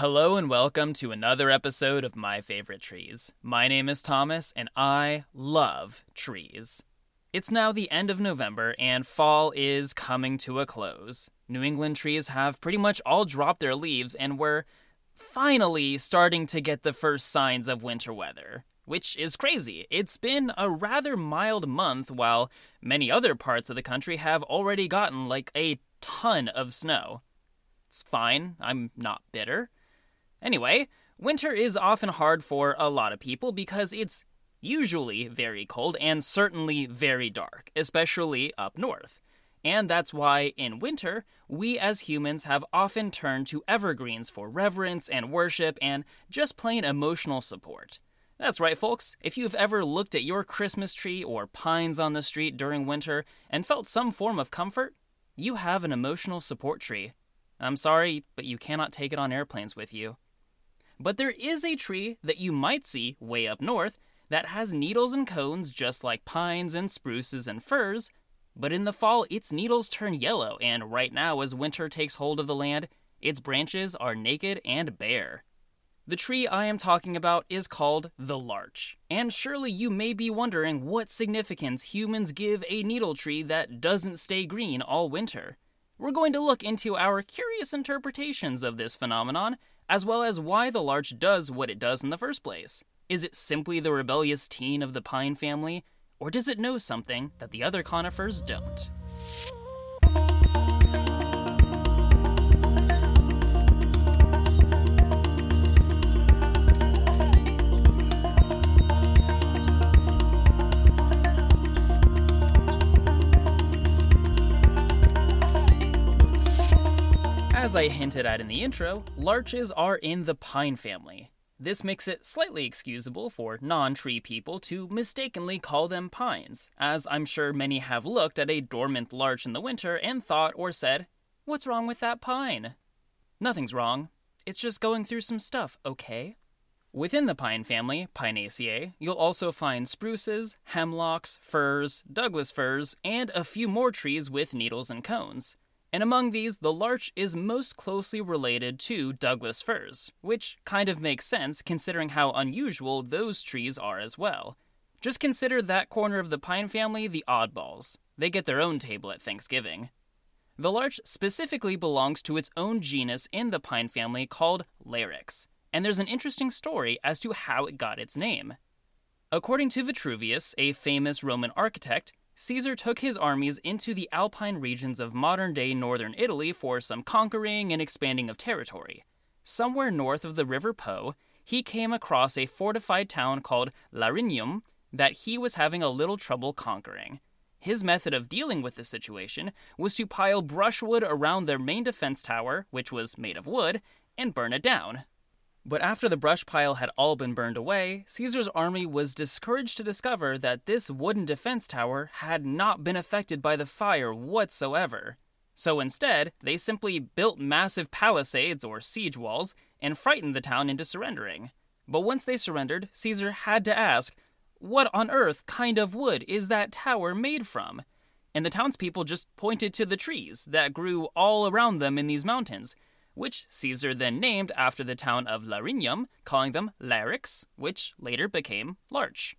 Hello and welcome to another episode of My Favorite Trees. My name is Thomas and I love trees. It's now the end of November and fall is coming to a close. New England trees have pretty much all dropped their leaves and we're finally starting to get the first signs of winter weather. Which is crazy. It's been a rather mild month while many other parts of the country have already gotten like a ton of snow. It's fine, I'm not bitter. Anyway, winter is often hard for a lot of people because it's usually very cold and certainly very dark, especially up north. And that's why, in winter, we as humans have often turned to evergreens for reverence and worship and just plain emotional support. That's right, folks. If you've ever looked at your Christmas tree or pines on the street during winter and felt some form of comfort, you have an emotional support tree. I'm sorry, but you cannot take it on airplanes with you. But there is a tree that you might see way up north that has needles and cones just like pines and spruces and firs, but in the fall its needles turn yellow, and right now, as winter takes hold of the land, its branches are naked and bare. The tree I am talking about is called the larch, and surely you may be wondering what significance humans give a needle tree that doesn't stay green all winter. We're going to look into our curious interpretations of this phenomenon as well as why the larch does what it does in the first place. Is it simply the rebellious teen of the pine family, or does it know something that the other conifers don't? As I hinted at in the intro, larches are in the pine family. This makes it slightly excusable for non tree people to mistakenly call them pines, as I'm sure many have looked at a dormant larch in the winter and thought or said, What's wrong with that pine? Nothing's wrong. It's just going through some stuff, okay? Within the pine family, Pinaceae, you'll also find spruces, hemlocks, firs, Douglas firs, and a few more trees with needles and cones. And among these, the larch is most closely related to Douglas firs, which kind of makes sense considering how unusual those trees are as well. Just consider that corner of the pine family the oddballs. They get their own table at Thanksgiving. The larch specifically belongs to its own genus in the pine family called Larix, and there's an interesting story as to how it got its name. According to Vitruvius, a famous Roman architect, Caesar took his armies into the alpine regions of modern day northern Italy for some conquering and expanding of territory. Somewhere north of the River Po, he came across a fortified town called Larignum that he was having a little trouble conquering. His method of dealing with the situation was to pile brushwood around their main defense tower, which was made of wood, and burn it down. But after the brush pile had all been burned away, Caesar's army was discouraged to discover that this wooden defense tower had not been affected by the fire whatsoever. So instead, they simply built massive palisades or siege walls and frightened the town into surrendering. But once they surrendered, Caesar had to ask, What on earth kind of wood is that tower made from? And the townspeople just pointed to the trees that grew all around them in these mountains which Caesar then named after the town of Larignum, calling them Larix, which later became larch.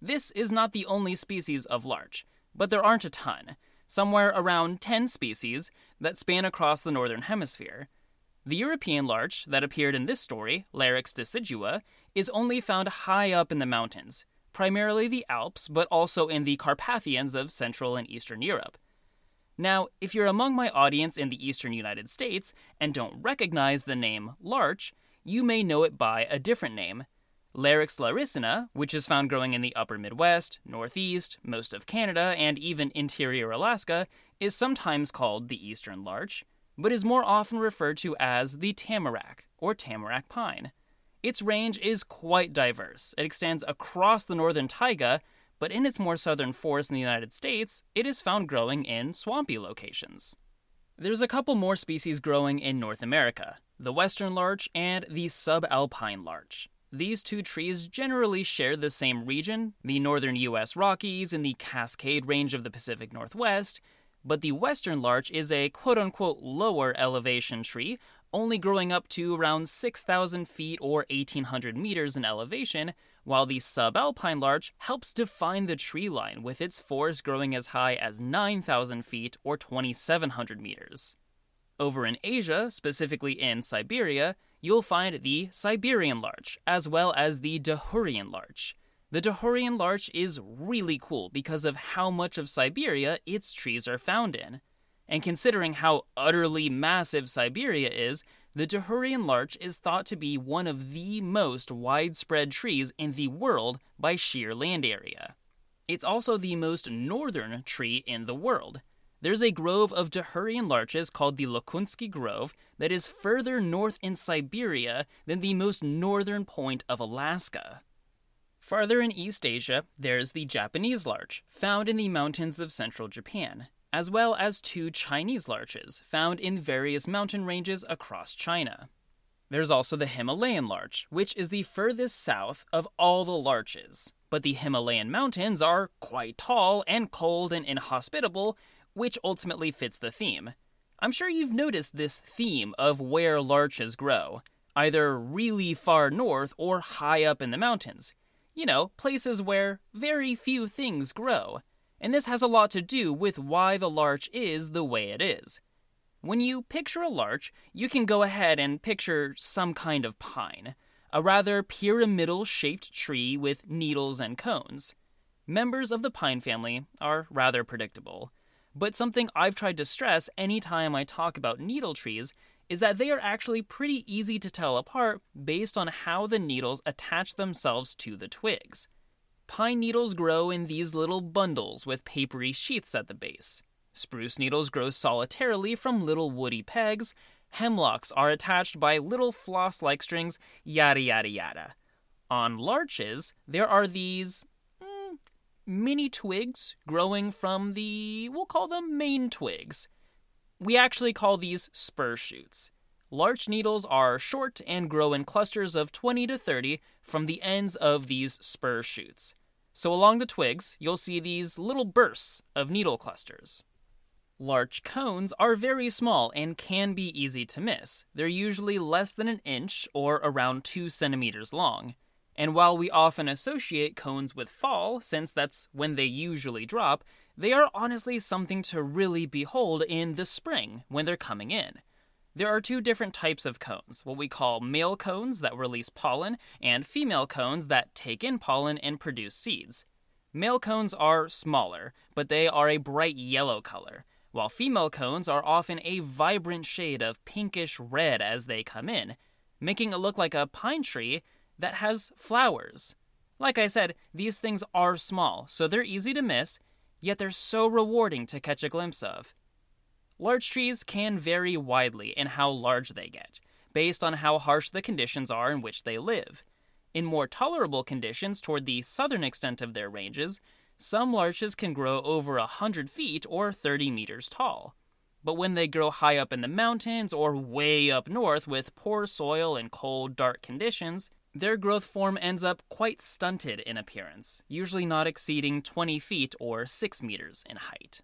This is not the only species of larch, but there aren't a ton, somewhere around 10 species that span across the northern hemisphere. The European larch that appeared in this story, Larix decidua, is only found high up in the mountains, primarily the Alps, but also in the Carpathians of Central and Eastern Europe. Now, if you're among my audience in the eastern United States and don't recognize the name larch, you may know it by a different name. Larix laricina, which is found growing in the upper Midwest, Northeast, most of Canada, and even interior Alaska, is sometimes called the eastern larch, but is more often referred to as the tamarack or tamarack pine. Its range is quite diverse. It extends across the northern taiga but in its more southern forests in the United States, it is found growing in swampy locations. There's a couple more species growing in North America the western larch and the subalpine larch. These two trees generally share the same region, the northern US Rockies and the Cascade Range of the Pacific Northwest, but the western larch is a quote unquote lower elevation tree only growing up to around 6,000 feet or 1,800 meters in elevation, while the subalpine larch helps define the tree line with its forest growing as high as 9,000 feet or 2,700 meters. Over in Asia, specifically in Siberia, you'll find the Siberian larch, as well as the Dahurian larch. The Dahurian larch is really cool because of how much of Siberia its trees are found in. And considering how utterly massive Siberia is, the Dahurian larch is thought to be one of the most widespread trees in the world by sheer land area. It's also the most northern tree in the world. There's a grove of Dahurian larches called the Lukunsky Grove that is further north in Siberia than the most northern point of Alaska. Farther in East Asia, there's the Japanese larch, found in the mountains of central Japan as well as two Chinese larches found in various mountain ranges across China. There's also the Himalayan larch, which is the furthest south of all the larches. But the Himalayan mountains are quite tall and cold and inhospitable, which ultimately fits the theme. I'm sure you've noticed this theme of where larches grow, either really far north or high up in the mountains. You know, places where very few things grow and this has a lot to do with why the larch is the way it is. When you picture a larch, you can go ahead and picture some kind of pine, a rather pyramidal shaped tree with needles and cones. Members of the pine family are rather predictable, but something I've tried to stress anytime I talk about needle trees is that they are actually pretty easy to tell apart based on how the needles attach themselves to the twigs. Pine needles grow in these little bundles with papery sheaths at the base. Spruce needles grow solitarily from little woody pegs. Hemlocks are attached by little floss like strings, yada yada yada. On larches, there are these mm, mini twigs growing from the, we'll call them main twigs. We actually call these spur shoots. Larch needles are short and grow in clusters of 20 to 30 from the ends of these spur shoots. So along the twigs, you'll see these little bursts of needle clusters. Larch cones are very small and can be easy to miss. They're usually less than an inch or around 2 centimeters long. And while we often associate cones with fall, since that's when they usually drop, they are honestly something to really behold in the spring when they're coming in. There are two different types of cones what we call male cones that release pollen, and female cones that take in pollen and produce seeds. Male cones are smaller, but they are a bright yellow color, while female cones are often a vibrant shade of pinkish red as they come in, making it look like a pine tree that has flowers. Like I said, these things are small, so they're easy to miss, yet they're so rewarding to catch a glimpse of. Larch trees can vary widely in how large they get, based on how harsh the conditions are in which they live. In more tolerable conditions toward the southern extent of their ranges, some larches can grow over 100 feet or 30 meters tall. But when they grow high up in the mountains or way up north with poor soil and cold, dark conditions, their growth form ends up quite stunted in appearance, usually not exceeding 20 feet or 6 meters in height.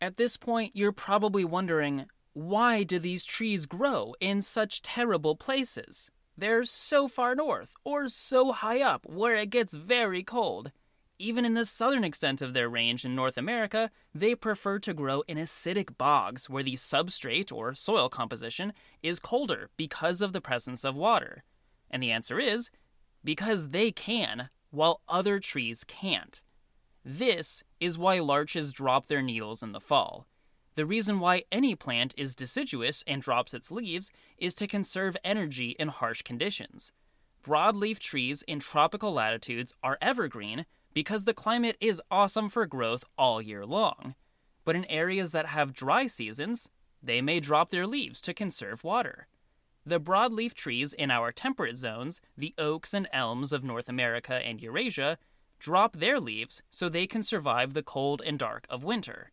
At this point, you're probably wondering why do these trees grow in such terrible places? They're so far north, or so high up, where it gets very cold. Even in the southern extent of their range in North America, they prefer to grow in acidic bogs where the substrate or soil composition is colder because of the presence of water. And the answer is because they can, while other trees can't. This is why larches drop their needles in the fall. The reason why any plant is deciduous and drops its leaves is to conserve energy in harsh conditions. Broadleaf trees in tropical latitudes are evergreen because the climate is awesome for growth all year long. But in areas that have dry seasons, they may drop their leaves to conserve water. The broadleaf trees in our temperate zones, the oaks and elms of North America and Eurasia, drop their leaves so they can survive the cold and dark of winter.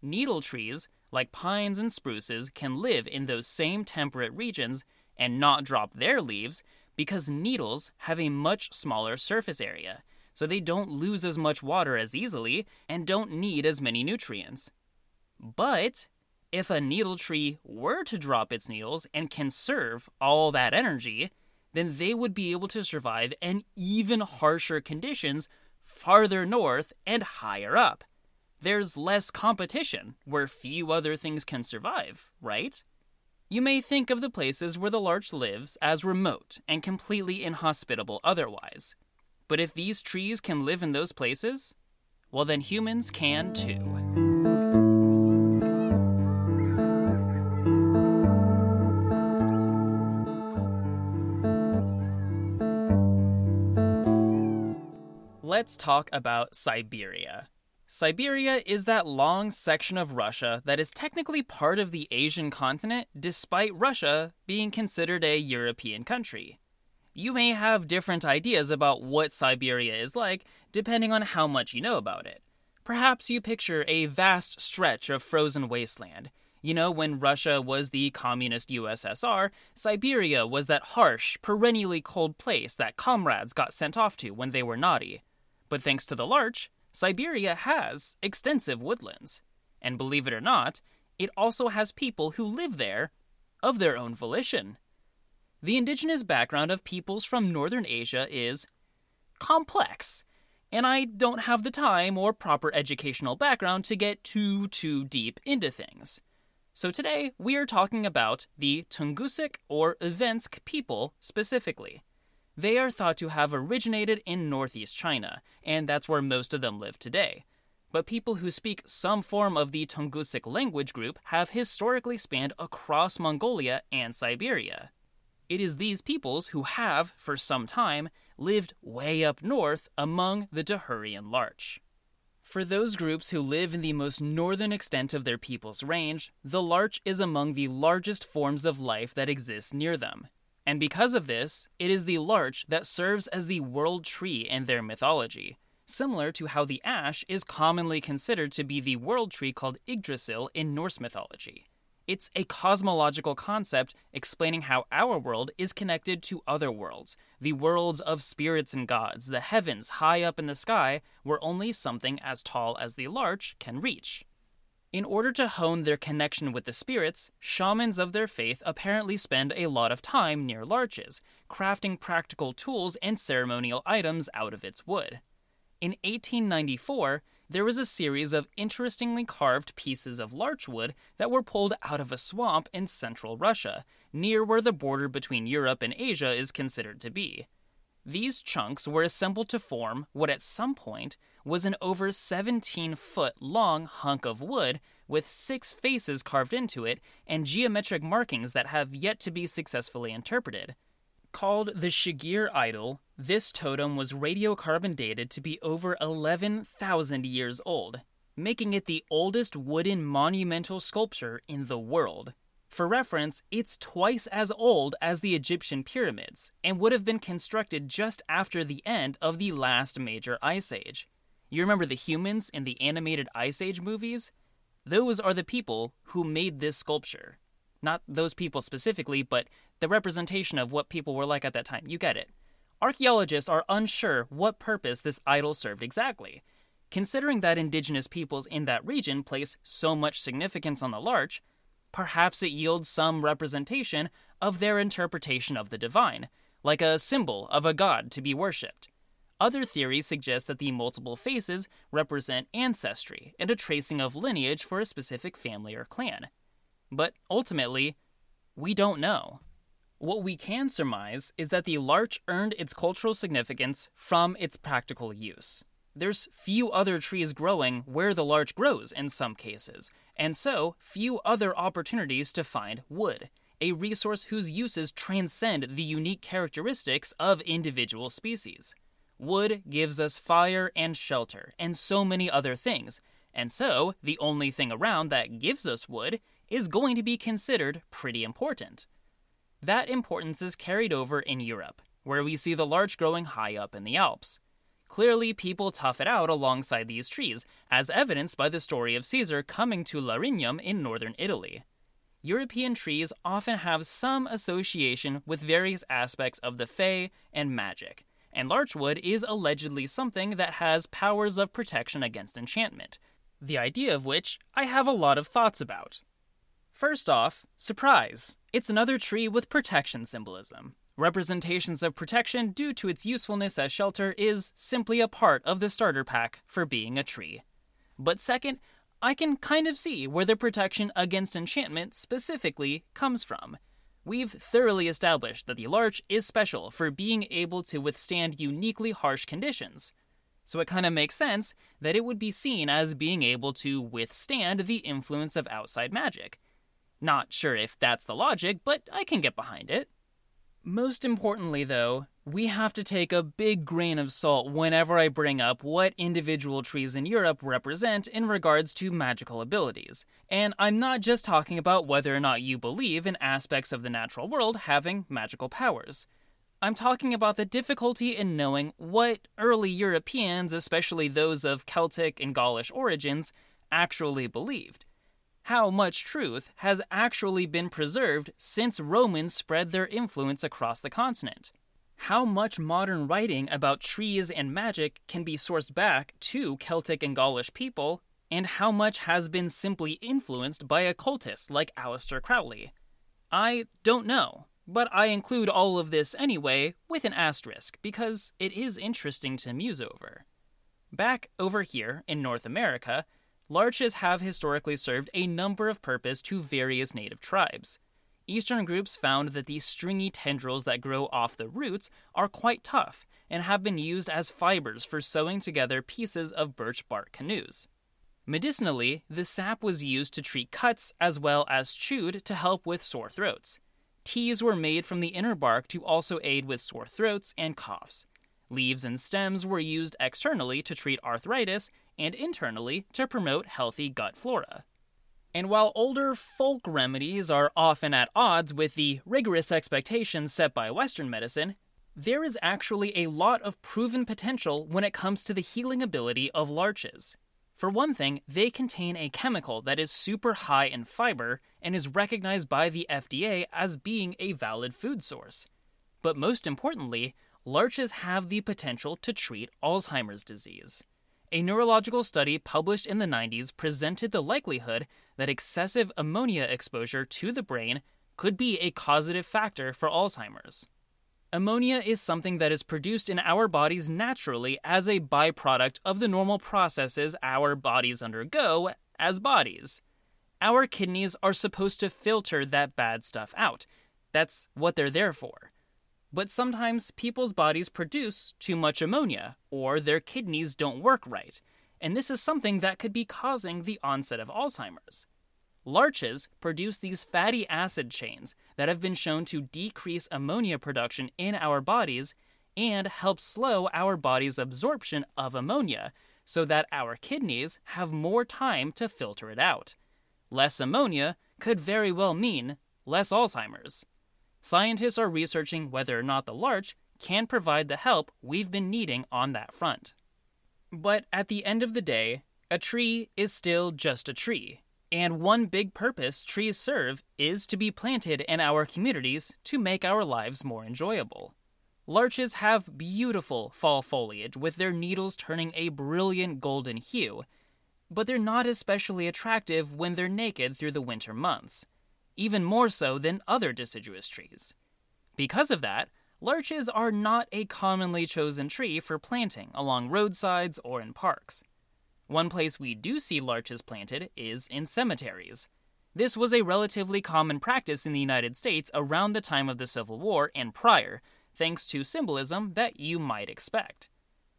Needle trees, like pines and spruces, can live in those same temperate regions and not drop their leaves because needles have a much smaller surface area, so they don't lose as much water as easily and don't need as many nutrients. But if a needle tree were to drop its needles and conserve all that energy, then they would be able to survive in even harsher conditions farther north and higher up. There's less competition where few other things can survive, right? You may think of the places where the larch lives as remote and completely inhospitable otherwise. But if these trees can live in those places, well, then humans can too. Let's talk about Siberia. Siberia is that long section of Russia that is technically part of the Asian continent, despite Russia being considered a European country. You may have different ideas about what Siberia is like, depending on how much you know about it. Perhaps you picture a vast stretch of frozen wasteland. You know, when Russia was the communist USSR, Siberia was that harsh, perennially cold place that comrades got sent off to when they were naughty. But thanks to the larch, Siberia has extensive woodlands. And believe it or not, it also has people who live there of their own volition. The indigenous background of peoples from northern Asia is complex, and I don't have the time or proper educational background to get too too deep into things. So today we are talking about the Tungusic or Evenk people specifically. They are thought to have originated in northeast China, and that's where most of them live today. But people who speak some form of the Tungusic language group have historically spanned across Mongolia and Siberia. It is these peoples who have, for some time, lived way up north among the Dahurian larch. For those groups who live in the most northern extent of their people's range, the larch is among the largest forms of life that exist near them, and because of this, it is the larch that serves as the world tree in their mythology, similar to how the ash is commonly considered to be the world tree called Yggdrasil in Norse mythology. It's a cosmological concept explaining how our world is connected to other worlds, the worlds of spirits and gods, the heavens high up in the sky, where only something as tall as the larch can reach. In order to hone their connection with the spirits, shamans of their faith apparently spend a lot of time near larches, crafting practical tools and ceremonial items out of its wood. In 1894, there was a series of interestingly carved pieces of larch wood that were pulled out of a swamp in central Russia, near where the border between Europe and Asia is considered to be. These chunks were assembled to form what at some point was an over 17 foot long hunk of wood with six faces carved into it and geometric markings that have yet to be successfully interpreted. Called the Shigir idol, this totem was radiocarbon dated to be over 11,000 years old, making it the oldest wooden monumental sculpture in the world. For reference, it's twice as old as the Egyptian pyramids, and would have been constructed just after the end of the last major ice age. You remember the humans in the animated Ice Age movies? Those are the people who made this sculpture. Not those people specifically, but the representation of what people were like at that time. You get it. Archaeologists are unsure what purpose this idol served exactly. Considering that indigenous peoples in that region place so much significance on the larch, perhaps it yields some representation of their interpretation of the divine, like a symbol of a god to be worshipped. Other theories suggest that the multiple faces represent ancestry and a tracing of lineage for a specific family or clan. But ultimately, we don't know. What we can surmise is that the larch earned its cultural significance from its practical use. There's few other trees growing where the larch grows in some cases, and so few other opportunities to find wood, a resource whose uses transcend the unique characteristics of individual species. Wood gives us fire and shelter, and so many other things, and so the only thing around that gives us wood is going to be considered pretty important. That importance is carried over in Europe, where we see the larch growing high up in the Alps. Clearly, people tough it out alongside these trees, as evidenced by the story of Caesar coming to Larignum in northern Italy. European trees often have some association with various aspects of the Fae and magic, and larchwood is allegedly something that has powers of protection against enchantment, the idea of which I have a lot of thoughts about. First off, surprise! It's another tree with protection symbolism. Representations of protection due to its usefulness as shelter is simply a part of the starter pack for being a tree. But second, I can kind of see where the protection against enchantment specifically comes from. We've thoroughly established that the larch is special for being able to withstand uniquely harsh conditions. So it kind of makes sense that it would be seen as being able to withstand the influence of outside magic. Not sure if that's the logic, but I can get behind it. Most importantly, though, we have to take a big grain of salt whenever I bring up what individual trees in Europe represent in regards to magical abilities. And I'm not just talking about whether or not you believe in aspects of the natural world having magical powers. I'm talking about the difficulty in knowing what early Europeans, especially those of Celtic and Gaulish origins, actually believed how much truth has actually been preserved since Romans spread their influence across the continent. How much modern writing about trees and magic can be sourced back to Celtic and Gaulish people, and how much has been simply influenced by occultists like Aleister Crowley? I don't know, but I include all of this anyway with an asterisk because it is interesting to muse over. Back over here in North America, larches have historically served a number of purposes to various native tribes. Eastern groups found that these stringy tendrils that grow off the roots are quite tough and have been used as fibers for sewing together pieces of birch bark canoes. Medicinally, the sap was used to treat cuts as well as chewed to help with sore throats. Teas were made from the inner bark to also aid with sore throats and coughs. Leaves and stems were used externally to treat arthritis and internally to promote healthy gut flora. And while older folk remedies are often at odds with the rigorous expectations set by Western medicine, there is actually a lot of proven potential when it comes to the healing ability of larches. For one thing, they contain a chemical that is super high in fiber and is recognized by the FDA as being a valid food source. But most importantly, larches have the potential to treat Alzheimer's disease. A neurological study published in the 90s presented the likelihood that excessive ammonia exposure to the brain could be a causative factor for Alzheimer's. Ammonia is something that is produced in our bodies naturally as a byproduct of the normal processes our bodies undergo as bodies. Our kidneys are supposed to filter that bad stuff out. That's what they're there for. But sometimes people's bodies produce too much ammonia, or their kidneys don't work right, and this is something that could be causing the onset of Alzheimer's. Larches produce these fatty acid chains that have been shown to decrease ammonia production in our bodies and help slow our body's absorption of ammonia so that our kidneys have more time to filter it out. Less ammonia could very well mean less Alzheimer's scientists are researching whether or not the larch can provide the help we've been needing on that front. But at the end of the day, a tree is still just a tree, and one big purpose trees serve is to be planted in our communities to make our lives more enjoyable. Larches have beautiful fall foliage with their needles turning a brilliant golden hue, but they're not especially attractive when they're naked through the winter months even more so than other deciduous trees. Because of that, larches are not a commonly chosen tree for planting along roadsides or in parks. One place we do see larches planted is in cemeteries. This was a relatively common practice in the United States around the time of the Civil War and prior, thanks to symbolism that you might expect.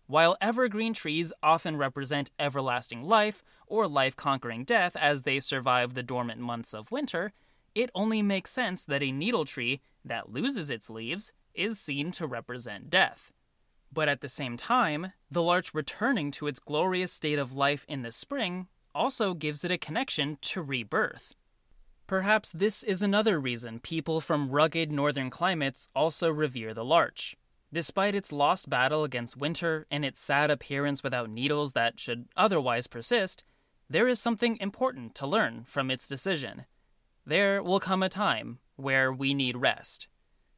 While evergreen trees often represent everlasting life or life conquering death as they survive the dormant months of winter, it only makes sense that a needle tree that loses its leaves is seen to represent death. But at the same time, the larch returning to its glorious state of life in the spring also gives it a connection to rebirth. Perhaps this is another reason people from rugged northern climates also revere the larch. Despite its lost battle against winter and its sad appearance without needles that should otherwise persist, there is something important to learn from its decision. There will come a time where we need rest.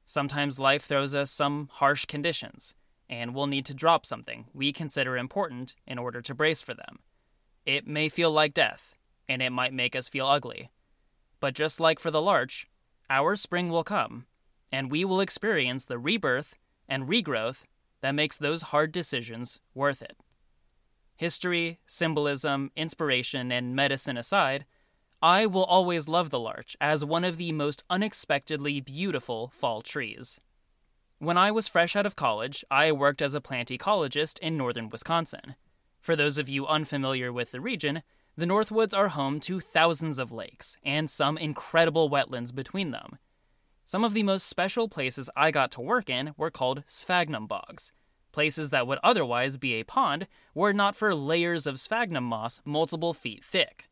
Sometimes life throws us some harsh conditions, and we'll need to drop something we consider important in order to brace for them. It may feel like death, and it might make us feel ugly. But just like for the larch, our spring will come, and we will experience the rebirth and regrowth that makes those hard decisions worth it. History, symbolism, inspiration, and medicine aside, I will always love the larch as one of the most unexpectedly beautiful fall trees. When I was fresh out of college, I worked as a plant ecologist in northern Wisconsin. For those of you unfamiliar with the region, the Northwoods are home to thousands of lakes and some incredible wetlands between them. Some of the most special places I got to work in were called sphagnum bogs. Places that would otherwise be a pond were not for layers of sphagnum moss multiple feet thick.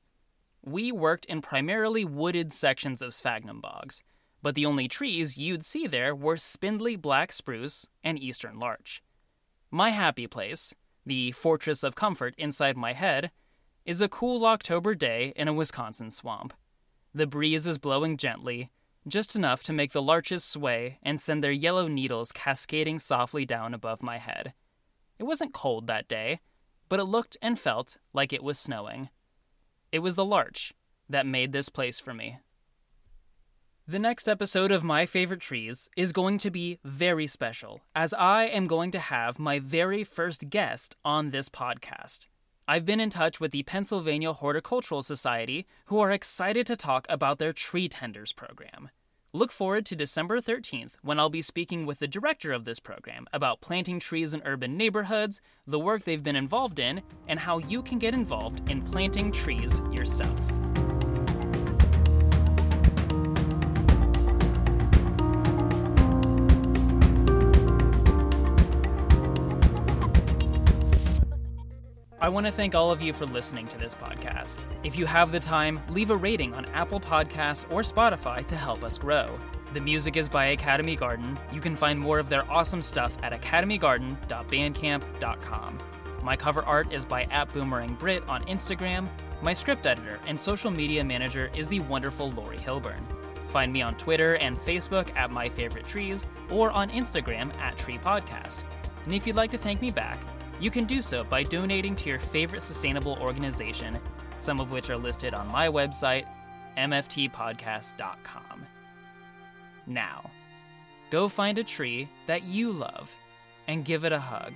We worked in primarily wooded sections of sphagnum bogs, but the only trees you'd see there were spindly black spruce and eastern larch. My happy place, the fortress of comfort inside my head, is a cool October day in a Wisconsin swamp. The breeze is blowing gently, just enough to make the larches sway and send their yellow needles cascading softly down above my head. It wasn't cold that day, but it looked and felt like it was snowing. It was the larch that made this place for me. The next episode of My Favorite Trees is going to be very special, as I am going to have my very first guest on this podcast. I've been in touch with the Pennsylvania Horticultural Society, who are excited to talk about their Tree Tenders program. Look forward to December 13th when I'll be speaking with the director of this program about planting trees in urban neighborhoods, the work they've been involved in, and how you can get involved in planting trees yourself. I want to thank all of you for listening to this podcast. If you have the time, leave a rating on Apple Podcasts or Spotify to help us grow. The music is by Academy Garden. You can find more of their awesome stuff at academygarden.bandcamp.com. My cover art is by @boomerangbrit on Instagram. My script editor and social media manager is the wonderful Lori Hilburn. Find me on Twitter and Facebook at My Favorite Trees or on Instagram at Tree Podcast. And if you'd like to thank me back, you can do so by donating to your favorite sustainable organization, some of which are listed on my website, mftpodcast.com. Now, go find a tree that you love and give it a hug.